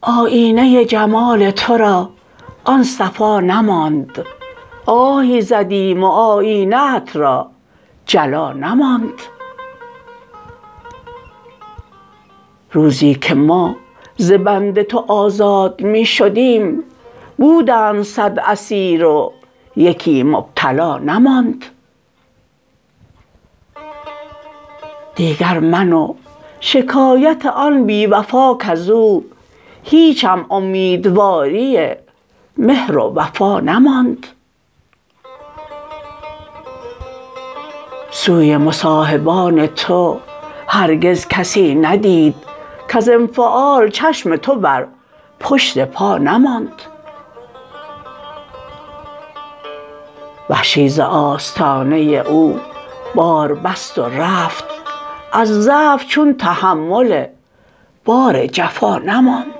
آیینه جمال ترا آن صفا نماند. آهی زدیم و آیینه ات را جلا نماند. روزی که ما ز تو آزاد می شدیم بودند صد اسیر و یکی مبتلا نماند. دیگر من و شکایت آن بی وفا کزو هیچم امیدواری مهر و وفا نماند. سوی مصاحبان تو هرگز کسی ندید کز انفعال چشم تو بر پشت پا نماند. وحشی ز آستانه او بار بست و رفت از ضعف چون تحمل بار جفا نماند.